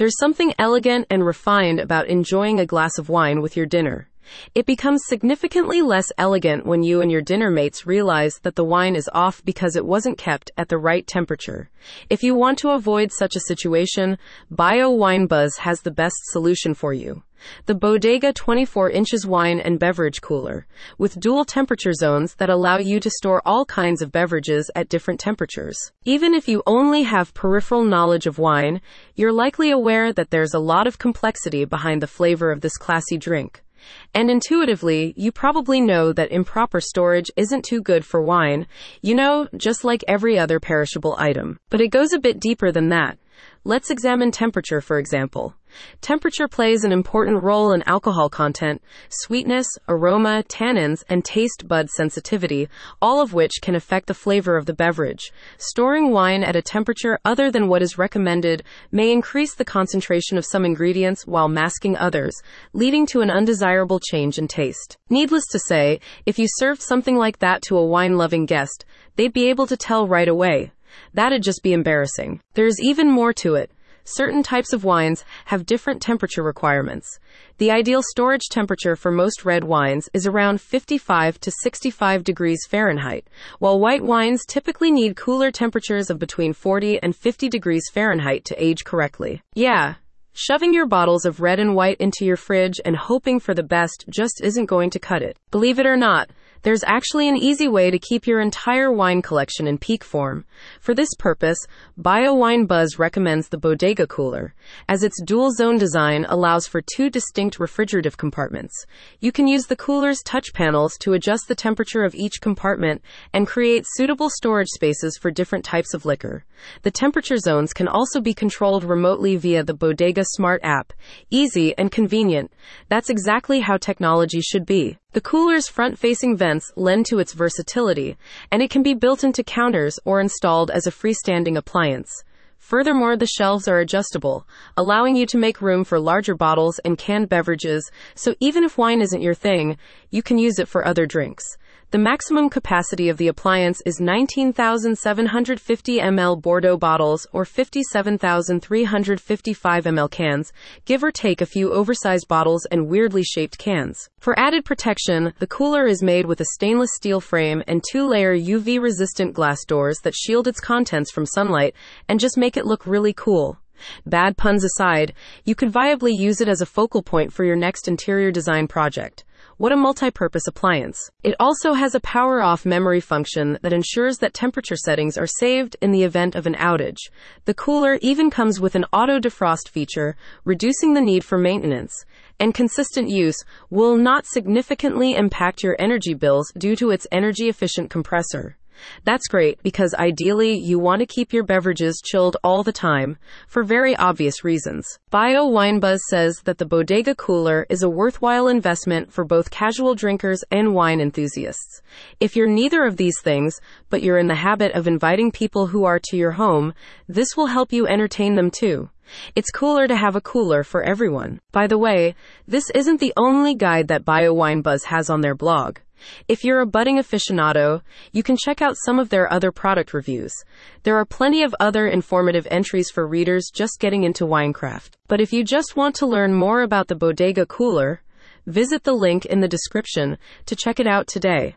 There's something elegant and refined about enjoying a glass of wine with your dinner. It becomes significantly less elegant when you and your dinner mates realize that the wine is off because it wasn't kept at the right temperature. If you want to avoid such a situation, Bio Wine Buzz has the best solution for you. The Bodega 24 inches wine and beverage cooler, with dual temperature zones that allow you to store all kinds of beverages at different temperatures. Even if you only have peripheral knowledge of wine, you're likely aware that there's a lot of complexity behind the flavor of this classy drink. And intuitively, you probably know that improper storage isn't too good for wine, you know, just like every other perishable item. But it goes a bit deeper than that. Let's examine temperature, for example. Temperature plays an important role in alcohol content, sweetness, aroma, tannins, and taste bud sensitivity, all of which can affect the flavor of the beverage. Storing wine at a temperature other than what is recommended may increase the concentration of some ingredients while masking others, leading to an undesirable change in taste. Needless to say, if you served something like that to a wine loving guest, they'd be able to tell right away. That'd just be embarrassing. There's even more to it. Certain types of wines have different temperature requirements. The ideal storage temperature for most red wines is around 55 to 65 degrees Fahrenheit, while white wines typically need cooler temperatures of between 40 and 50 degrees Fahrenheit to age correctly. Yeah, Shoving your bottles of red and white into your fridge and hoping for the best just isn't going to cut it. Believe it or not, there's actually an easy way to keep your entire wine collection in peak form. For this purpose, Bio Wine Buzz recommends the Bodega Cooler, as its dual zone design allows for two distinct refrigerative compartments. You can use the cooler's touch panels to adjust the temperature of each compartment and create suitable storage spaces for different types of liquor. The temperature zones can also be controlled remotely via the Bodega Smart app. Easy and convenient. That's exactly how technology should be. The cooler's front facing vents lend to its versatility, and it can be built into counters or installed as a freestanding appliance. Furthermore, the shelves are adjustable, allowing you to make room for larger bottles and canned beverages, so even if wine isn't your thing, you can use it for other drinks. The maximum capacity of the appliance is 19,750 ml Bordeaux bottles or 57,355 ml cans, give or take a few oversized bottles and weirdly shaped cans. For added protection, the cooler is made with a stainless steel frame and two layer UV resistant glass doors that shield its contents from sunlight and just make it look really cool. Bad puns aside, you could viably use it as a focal point for your next interior design project. What a multi-purpose appliance. It also has a power off memory function that ensures that temperature settings are saved in the event of an outage. The cooler even comes with an auto defrost feature, reducing the need for maintenance. And consistent use will not significantly impact your energy bills due to its energy efficient compressor. That's great because ideally you want to keep your beverages chilled all the time for very obvious reasons. Bio Wine Buzz says that the Bodega Cooler is a worthwhile investment for both casual drinkers and wine enthusiasts. If you're neither of these things, but you're in the habit of inviting people who are to your home, this will help you entertain them too. It's cooler to have a cooler for everyone. By the way, this isn't the only guide that Bio Wine Buzz has on their blog. If you're a budding aficionado, you can check out some of their other product reviews. There are plenty of other informative entries for readers just getting into winecraft. But if you just want to learn more about the Bodega Cooler, visit the link in the description to check it out today.